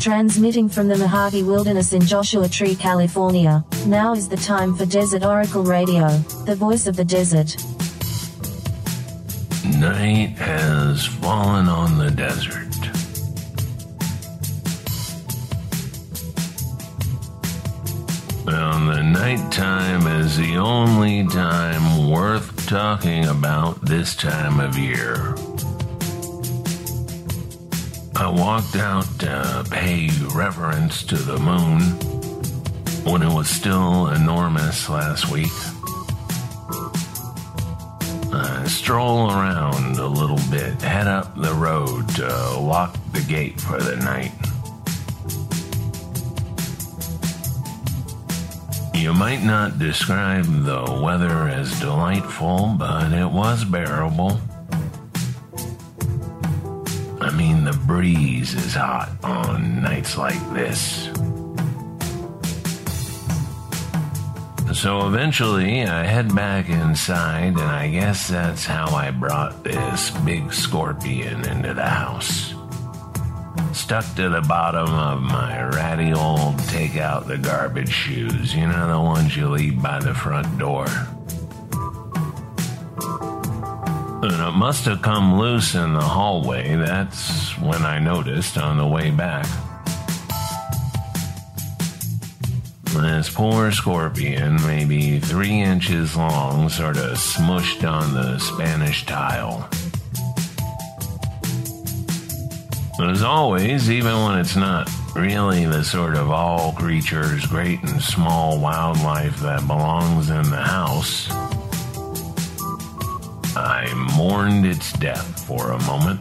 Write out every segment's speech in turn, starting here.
Transmitting from the Mojave Wilderness in Joshua Tree, California, now is the time for Desert Oracle Radio, the voice of the desert. Night has fallen on the desert. Well, the nighttime is the only time worth talking about this time of year. I walked out to pay reverence to the moon when it was still enormous last week. I stroll around a little bit, head up the road to lock the gate for the night. You might not describe the weather as delightful, but it was bearable. Mean, the breeze is hot on nights like this. So eventually, I head back inside, and I guess that's how I brought this big scorpion into the house. Stuck to the bottom of my ratty old take out the garbage shoes, you know, the ones you leave by the front door. And it must have come loose in the hallway. That's when I noticed on the way back. This poor scorpion, maybe three inches long, sort of smushed on the Spanish tile. But as always, even when it's not really the sort of all creatures, great and small wildlife that belongs in the house, I mourned its death for a moment.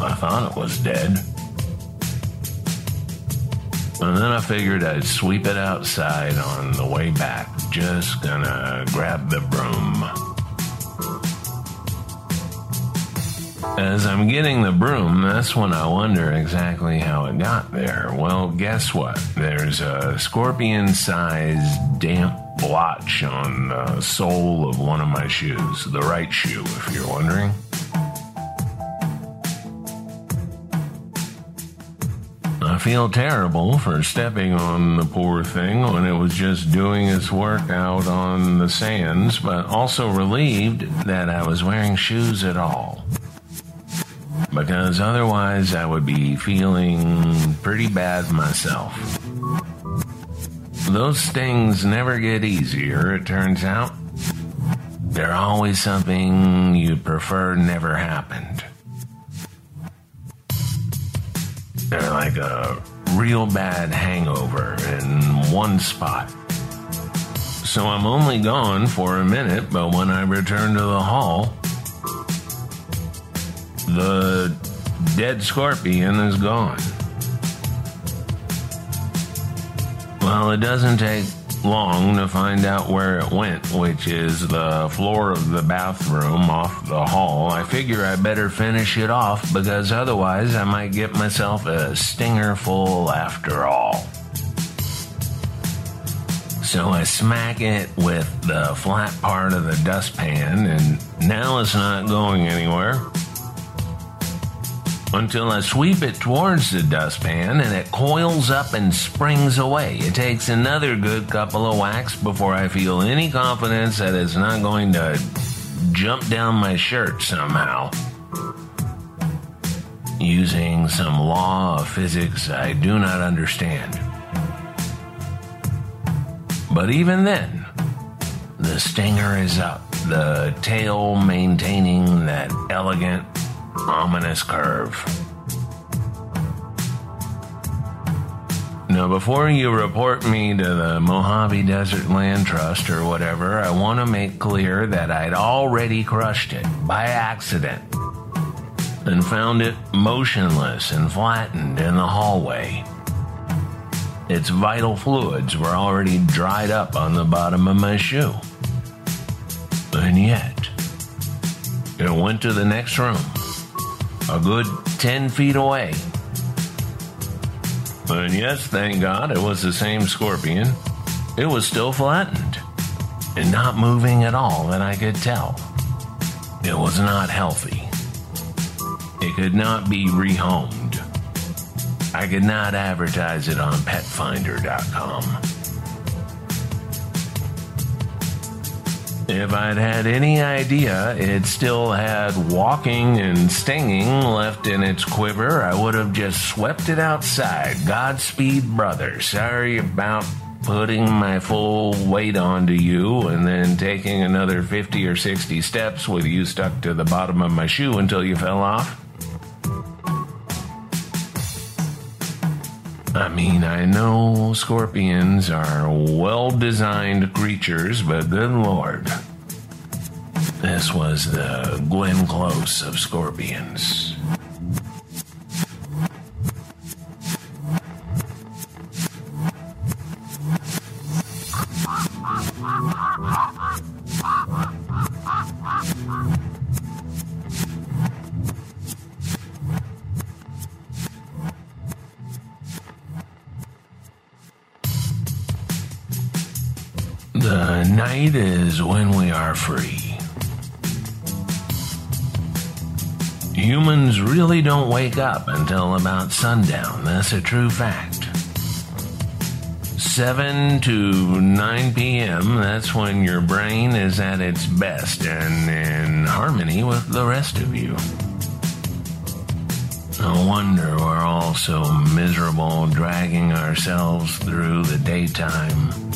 I thought it was dead. And then I figured I'd sweep it outside on the way back. Just gonna grab the broom. As I'm getting the broom, that's when I wonder exactly how it got there. Well, guess what? There's a scorpion sized damp blotch on the sole of one of my shoes, the right shoe, if you're wondering. I feel terrible for stepping on the poor thing when it was just doing its work out on the sands, but also relieved that I was wearing shoes at all. Because otherwise, I would be feeling pretty bad myself. Those things never get easier, it turns out. They're always something you'd prefer never happened. They're like a real bad hangover in one spot. So I'm only gone for a minute, but when I return to the hall, the dead scorpion is gone. Well, it doesn't take long to find out where it went, which is the floor of the bathroom off the hall. I figure I better finish it off because otherwise I might get myself a stinger full after all. So I smack it with the flat part of the dustpan, and now it's not going anywhere until I sweep it towards the dustpan and it coils up and springs away. It takes another good couple of whacks before I feel any confidence that it's not going to jump down my shirt somehow. Using some law of physics I do not understand. But even then, the stinger is up, the tail maintaining that elegant ominous curve. Now, before you report me to the Mojave Desert Land Trust or whatever, I want to make clear that I'd already crushed it by accident and found it motionless and flattened in the hallway. Its vital fluids were already dried up on the bottom of my shoe. And yet, it went to the next room a good 10 feet away. And yes, thank God, it was the same scorpion. It was still flattened and not moving at all that I could tell. It was not healthy. It could not be rehomed. I could not advertise it on petfinder.com. If I'd had any idea it still had walking and stinging left in its quiver, I would have just swept it outside. Godspeed, brother. Sorry about putting my full weight onto you and then taking another 50 or 60 steps with you stuck to the bottom of my shoe until you fell off. I mean, I know scorpions are well designed creatures, but good lord. This was the Glenn Close of scorpions. The night is when we are free. Humans really don't wake up until about sundown. That's a true fact. 7 to 9 p.m., that's when your brain is at its best and in harmony with the rest of you. No wonder we're all so miserable dragging ourselves through the daytime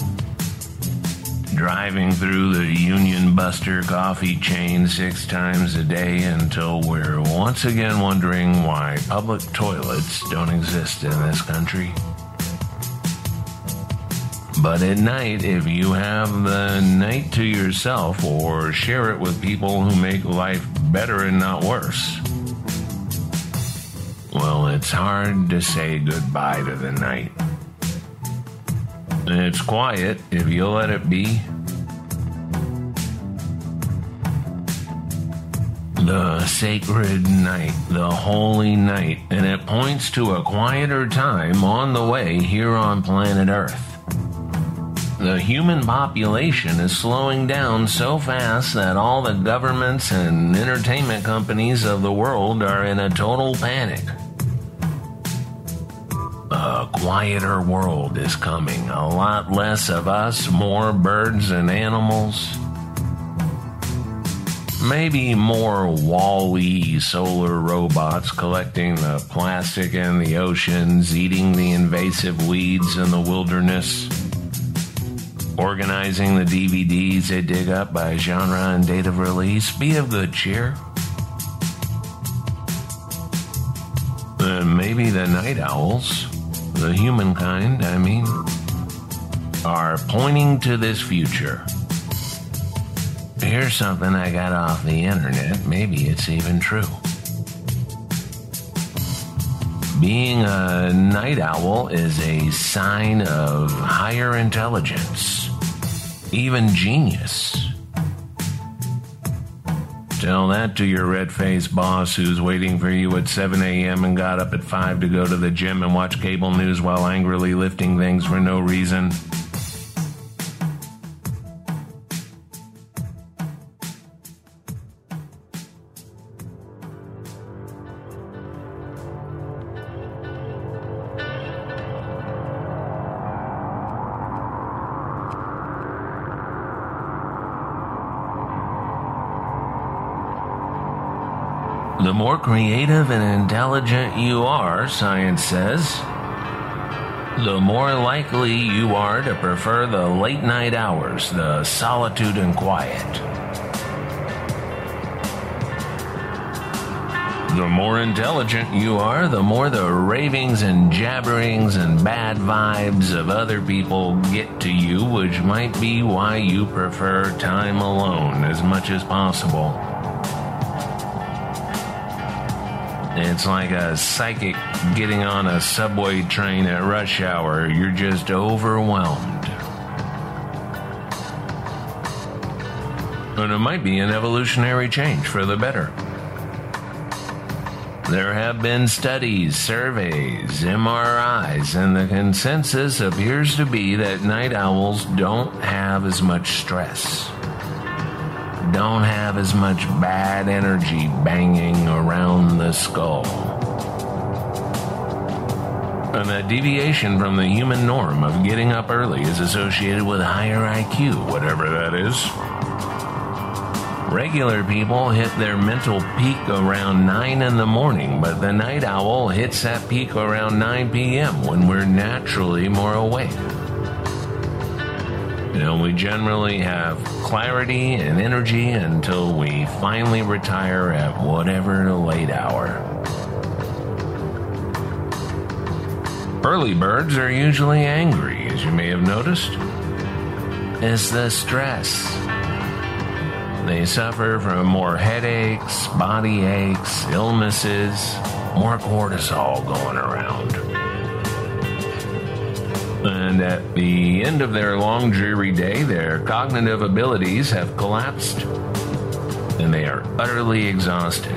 driving through the Union Buster coffee chain six times a day until we're once again wondering why public toilets don't exist in this country. But at night, if you have the night to yourself or share it with people who make life better and not worse, well, it's hard to say goodbye to the night. It's quiet if you let it be. The sacred night, the holy night, and it points to a quieter time on the way here on planet Earth. The human population is slowing down so fast that all the governments and entertainment companies of the world are in a total panic. A quieter world is coming. A lot less of us, more birds and animals. Maybe more Wall-E solar robots collecting the plastic in the oceans, eating the invasive weeds in the wilderness, organizing the DVDs they dig up by genre and date of release. Be of good cheer. And maybe the night owls the humankind, I mean, are pointing to this future. Here's something I got off the internet. Maybe it's even true. Being a night owl is a sign of higher intelligence, even genius. Tell that to your red faced boss who's waiting for you at 7 a.m. and got up at 5 to go to the gym and watch cable news while angrily lifting things for no reason. The more creative and intelligent you are, science says, the more likely you are to prefer the late night hours, the solitude and quiet. The more intelligent you are, the more the ravings and jabberings and bad vibes of other people get to you, which might be why you prefer time alone as much as possible. It's like a psychic getting on a subway train at rush hour. You're just overwhelmed. And it might be an evolutionary change for the better. There have been studies, surveys, MRIs, and the consensus appears to be that night owls don't have as much stress. Don't have as much bad energy banging around the skull. And a deviation from the human norm of getting up early is associated with higher IQ, whatever that is. Regular people hit their mental peak around 9 in the morning, but the night owl hits that peak around 9 p.m. when we're naturally more awake. You know, we generally have clarity and energy until we finally retire at whatever late hour. Early birds are usually angry, as you may have noticed. It's the stress. They suffer from more headaches, body aches, illnesses, more cortisol going around. And at the end of their long, dreary day, their cognitive abilities have collapsed and they are utterly exhausted.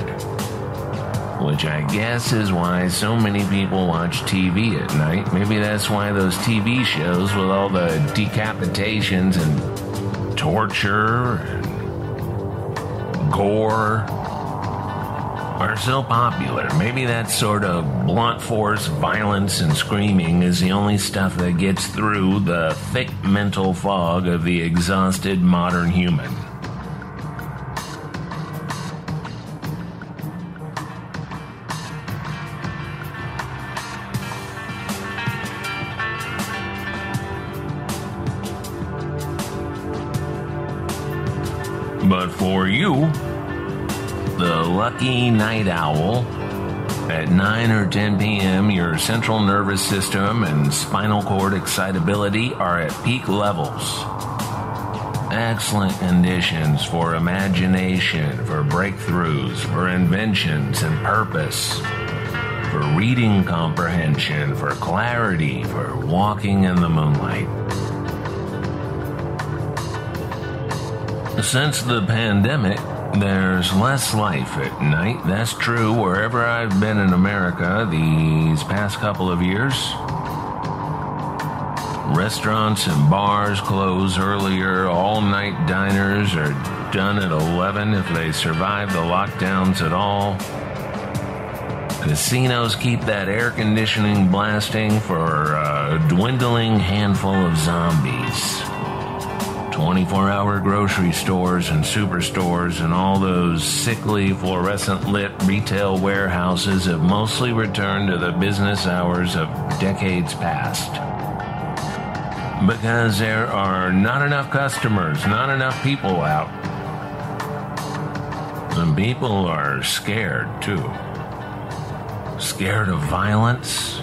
Which I guess is why so many people watch TV at night. Maybe that's why those TV shows with all the decapitations and torture and gore are so popular. Maybe that sort of blunt force violence and screaming is the only stuff that gets through the thick mental fog of the exhausted modern human. But for you, the lucky night owl, at 9 or 10 p.m., your central nervous system and spinal cord excitability are at peak levels. Excellent conditions for imagination, for breakthroughs, for inventions and purpose, for reading comprehension, for clarity, for walking in the moonlight. Since the pandemic, there's less life at night. That's true wherever I've been in America these past couple of years. Restaurants and bars close earlier. All night diners are done at 11 if they survive the lockdowns at all. Casinos keep that air conditioning blasting for a dwindling handful of zombies. 24 hour grocery stores and superstores and all those sickly fluorescent lit retail warehouses have mostly returned to the business hours of decades past. Because there are not enough customers, not enough people out. And people are scared too. Scared of violence,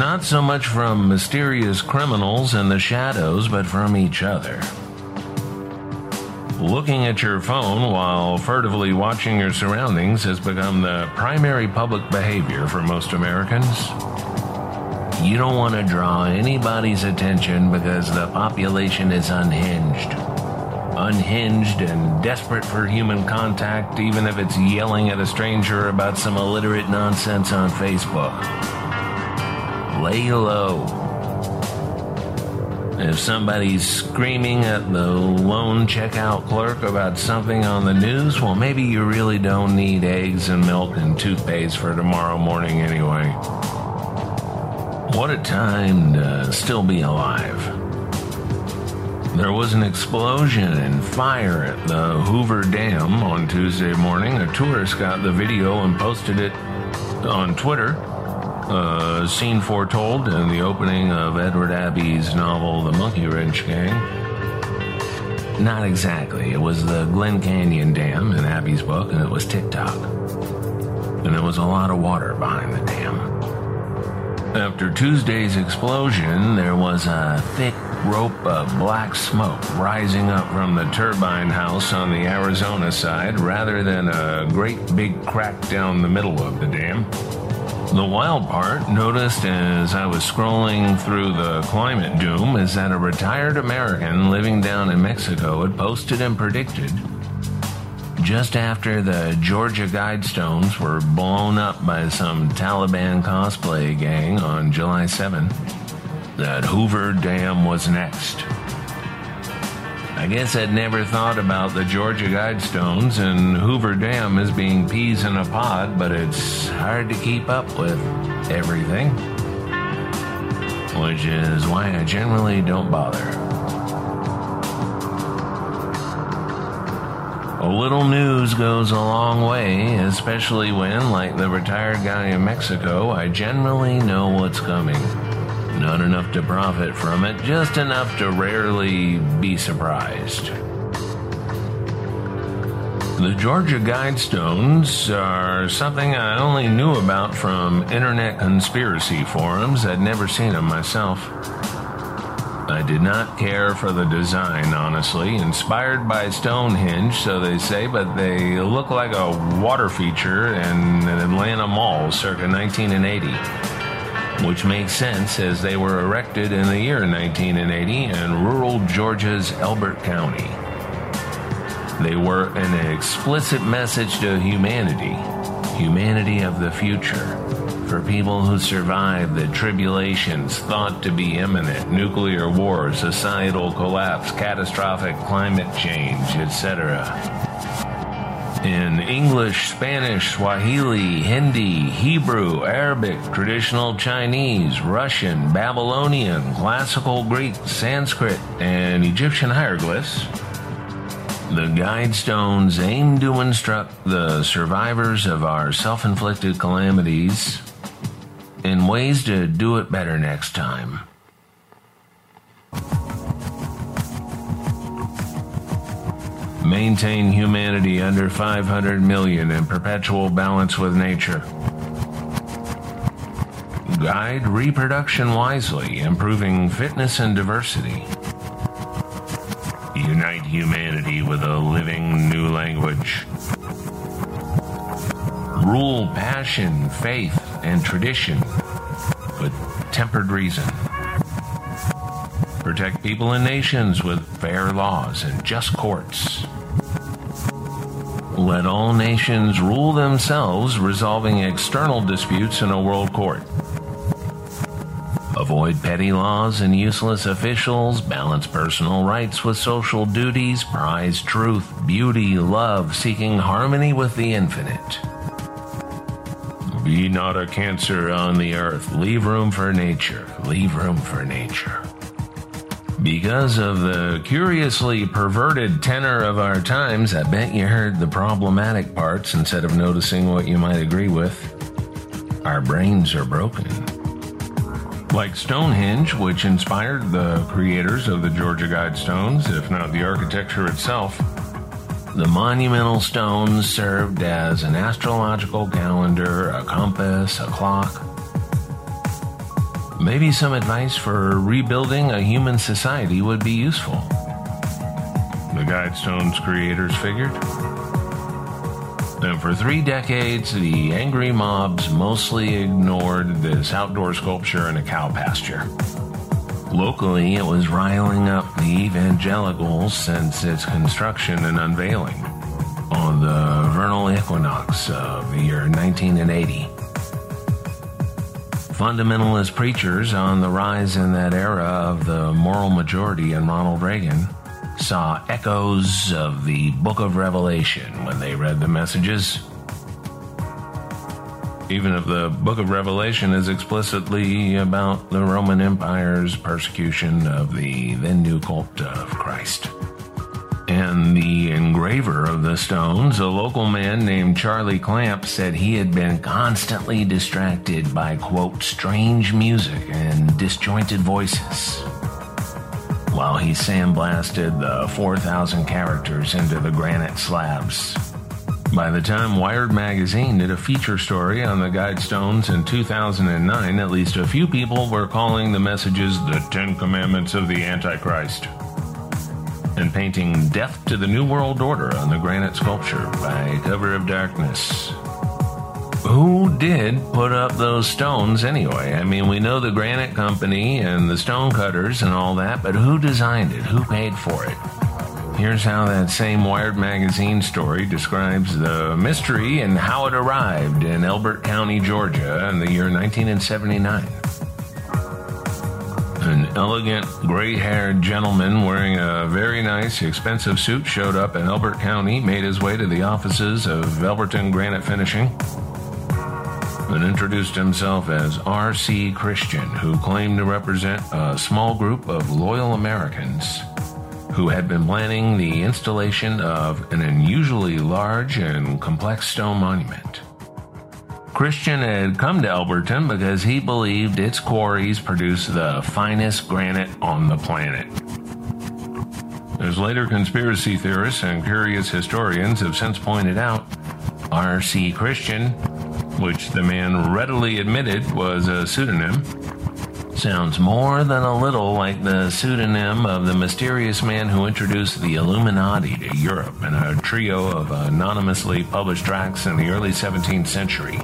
Not so much from mysterious criminals in the shadows, but from each other. Looking at your phone while furtively watching your surroundings has become the primary public behavior for most Americans. You don't want to draw anybody's attention because the population is unhinged. Unhinged and desperate for human contact, even if it's yelling at a stranger about some illiterate nonsense on Facebook lay low. If somebody's screaming at the lone checkout clerk about something on the news, well, maybe you really don't need eggs and milk and toothpaste for tomorrow morning anyway. What a time to still be alive. There was an explosion and fire at the Hoover Dam on Tuesday morning. A tourist got the video and posted it on Twitter. A scene foretold in the opening of Edward Abbey's novel The Monkey Wrench Gang. Not exactly. It was the Glen Canyon Dam in Abbey's book, and it was TikTok. And there was a lot of water behind the dam. After Tuesday's explosion, there was a thick rope of black smoke rising up from the turbine house on the Arizona side rather than a great big crack down the middle of the dam. The wild part, noticed as I was scrolling through the climate doom, is that a retired American living down in Mexico had posted and predicted just after the Georgia Guidestones were blown up by some Taliban cosplay gang on July 7 that Hoover Dam was next. I guess I'd never thought about the Georgia Guidestones and Hoover Dam as being peas in a pod, but it's hard to keep up with everything. Which is why I generally don't bother. A little news goes a long way, especially when, like the retired guy in Mexico, I generally know what's coming. Not enough to profit from it, just enough to rarely be surprised. The Georgia Guidestones are something I only knew about from internet conspiracy forums. I'd never seen them myself. I did not care for the design, honestly. Inspired by Stonehenge, so they say, but they look like a water feature in an Atlanta mall circa 1980 which makes sense as they were erected in the year 1980 in rural Georgia's Elbert County. They were an explicit message to humanity, humanity of the future, for people who survived the tribulations thought to be imminent nuclear war, societal collapse, catastrophic climate change, etc in English, Spanish, Swahili, Hindi, Hebrew, Arabic, traditional Chinese, Russian, Babylonian, classical Greek, Sanskrit, and Egyptian hieroglyphs. The guide stones aim to instruct the survivors of our self inflicted calamities in ways to do it better next time. Maintain humanity under 500 million in perpetual balance with nature. Guide reproduction wisely, improving fitness and diversity. Unite humanity with a living new language. Rule passion, faith, and tradition with tempered reason. Protect people and nations with fair laws and just courts. Let all nations rule themselves, resolving external disputes in a world court. Avoid petty laws and useless officials, balance personal rights with social duties, prize truth, beauty, love, seeking harmony with the infinite. Be not a cancer on the earth. Leave room for nature. Leave room for nature. Because of the curiously perverted tenor of our times, I bet you heard the problematic parts instead of noticing what you might agree with. Our brains are broken. Like Stonehenge, which inspired the creators of the Georgia Guidestones, if not the architecture itself, the monumental stones served as an astrological calendar, a compass, a clock, Maybe some advice for rebuilding a human society would be useful. The Guidestones creators figured. And for three decades, the angry mobs mostly ignored this outdoor sculpture in a cow pasture. Locally, it was riling up the evangelicals since its construction and unveiling on the vernal equinox of the year 1980 fundamentalist preachers on the rise in that era of the moral majority and Ronald Reagan saw echoes of the book of Revelation when they read the messages. Even if the book of Revelation is explicitly about the Roman Empire's persecution of the then new cult of Christ and the engraver of the stones, a local man named Charlie Clamp, said he had been constantly distracted by, quote, strange music and disjointed voices. While he sandblasted the 4,000 characters into the granite slabs. By the time Wired magazine did a feature story on the Guidestones in 2009, at least a few people were calling the messages the Ten Commandments of the Antichrist and painting Death to the New World Order on the granite sculpture by Cover of Darkness. Who did put up those stones anyway? I mean, we know the granite company and the stone cutters and all that, but who designed it? Who paid for it? Here's how that same Wired magazine story describes the mystery and how it arrived in Elbert County, Georgia in the year 1979. An elegant, gray haired gentleman wearing a very nice, expensive suit showed up in Elbert County, made his way to the offices of Elberton Granite Finishing, and introduced himself as R.C. Christian, who claimed to represent a small group of loyal Americans who had been planning the installation of an unusually large and complex stone monument. Christian had come to Elberton because he believed its quarries produced the finest granite on the planet. As later conspiracy theorists and curious historians have since pointed out, R.C. Christian, which the man readily admitted was a pseudonym, sounds more than a little like the pseudonym of the mysterious man who introduced the Illuminati to Europe in a trio of anonymously published tracts in the early 17th century.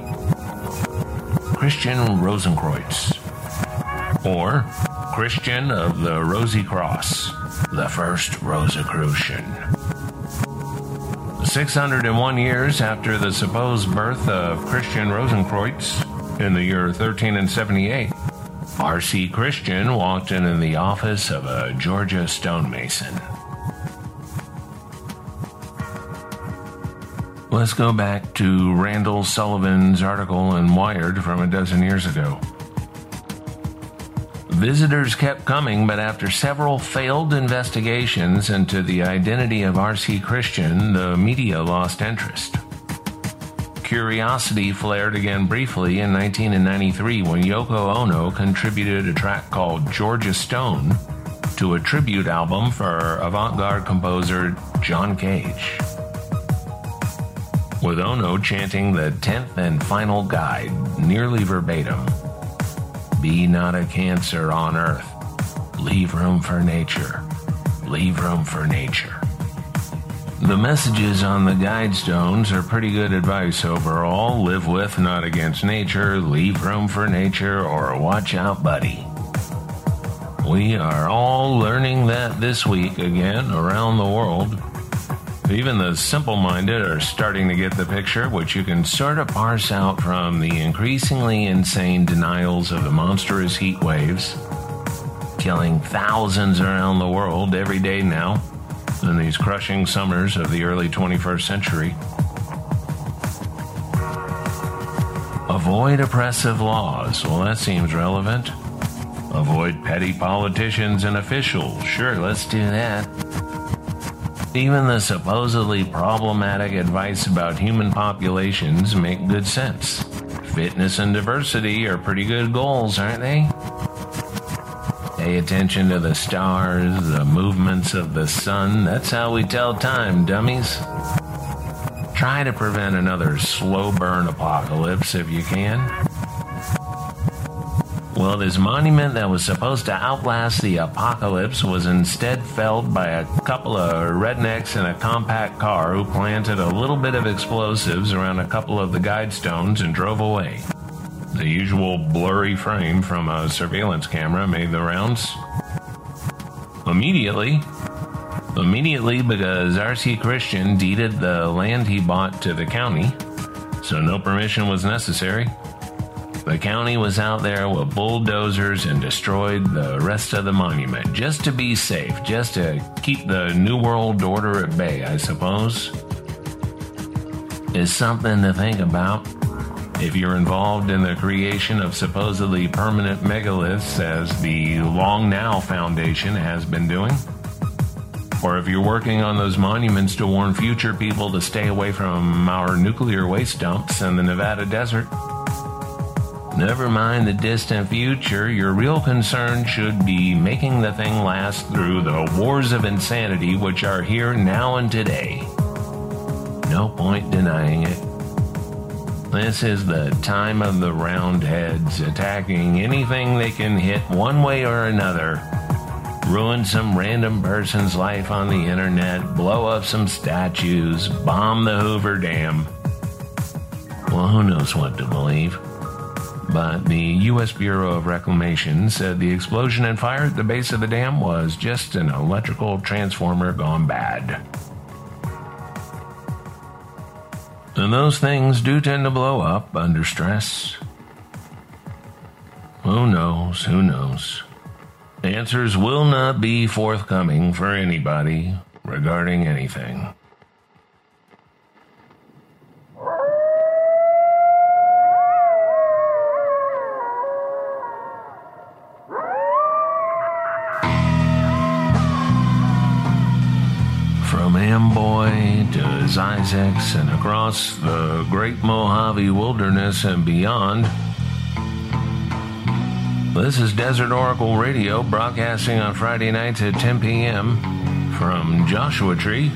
Christian Rosenkreutz, or Christian of the Rosy Cross, the first Rosicrucian. 601 years after the supposed birth of Christian Rosenkreutz in the year 1378, R.C. Christian walked in the office of a Georgia stonemason. Let's go back to Randall Sullivan's article in Wired from a dozen years ago. Visitors kept coming, but after several failed investigations into the identity of R.C. Christian, the media lost interest curiosity flared again briefly in 1993 when Yoko Ono contributed a track called Georgia Stone to a tribute album for avant garde composer John Cage. With Ono chanting the 10th and final guide nearly verbatim Be not a cancer on earth, leave room for nature, leave room for nature. The messages on the guide stones are pretty good advice overall. Live with, not against nature, leave room for nature, or watch out, buddy. We are all learning that this week again around the world. Even the simple minded are starting to get the picture, which you can sort of parse out from the increasingly insane denials of the monstrous heat waves, killing thousands around the world every day now in these crushing summers of the early 21st century. Avoid oppressive laws. Well, that seems relevant. Avoid petty politicians and officials. Sure, let's do that. Even the supposedly problematic advice about human populations make good sense. Fitness and diversity are pretty good goals, aren't they? Pay attention to the stars, the movements of the sun. That's how we tell time, dummies. Try to prevent another slow burn apocalypse if you can. Well, this monument that was supposed to outlast the apocalypse was instead felled by a couple of rednecks in a compact car who planted a little bit of explosives around a couple of the guide stones and drove away. The usual blurry frame from a surveillance camera made the rounds. Immediately, immediately because R.C. Christian deeded the land he bought to the county, so no permission was necessary. The county was out there with bulldozers and destroyed the rest of the monument just to be safe, just to keep the New World Order at bay, I suppose. Is something to think about if you're involved in the creation of supposedly permanent megaliths as the Long Now Foundation has been doing, or if you're working on those monuments to warn future people to stay away from our nuclear waste dumps in the Nevada desert. Never mind the distant future, your real concern should be making the thing last through the wars of insanity which are here now and today. No point denying it. This is the time of the roundheads attacking anything they can hit one way or another. Ruin some random person's life on the internet, blow up some statues, bomb the Hoover Dam. Well, who knows what to believe? But the U.S. Bureau of Reclamation said the explosion and fire at the base of the dam was just an electrical transformer gone bad. And those things do tend to blow up under stress. Who knows? Who knows? Answers will not be forthcoming for anybody regarding anything. To Isaacs and across the Great Mojave Wilderness and beyond, this is Desert Oracle Radio broadcasting on Friday nights at 10 p.m. from Joshua Tree.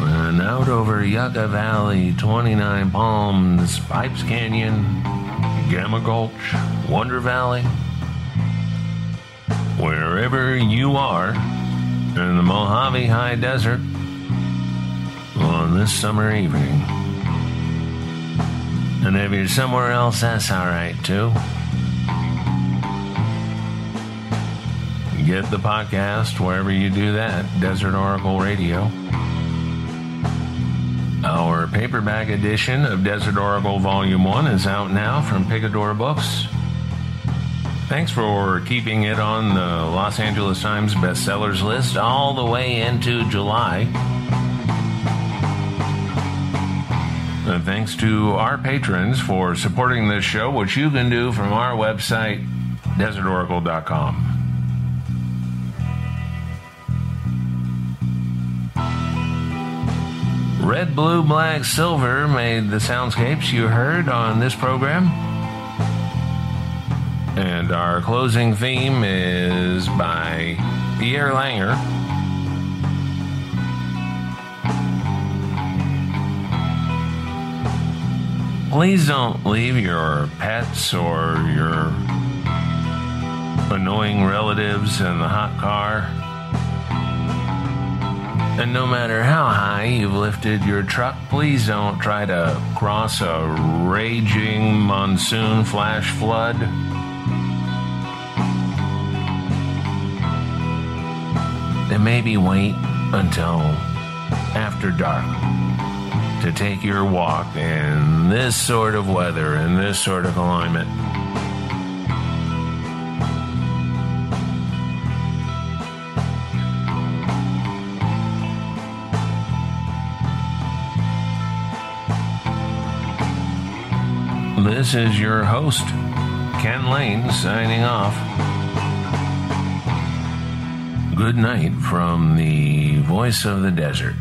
And out over Yucca Valley, 29 Palms, Pipes Canyon, Gamma Gulch, Wonder Valley, wherever you are in the Mojave High Desert on this summer evening. And if you're somewhere else, that's all right too. Get the podcast wherever you do that, Desert Oracle Radio. Our paperback edition of Desert Oracle Volume 1 is out now from Picador Books. Thanks for keeping it on the Los Angeles Times bestsellers list all the way into July. And thanks to our patrons for supporting this show, which you can do from our website, desertoracle.com. Red, blue, black, silver made the soundscapes you heard on this program. And our closing theme is by Pierre Langer. Please don't leave your pets or your annoying relatives in the hot car. And no matter how high you've lifted your truck, please don't try to cross a raging monsoon flash flood. And maybe wait until after dark to take your walk in this sort of weather, in this sort of climate. This is your host, Ken Layne, signing off. Good night from the voice of the desert.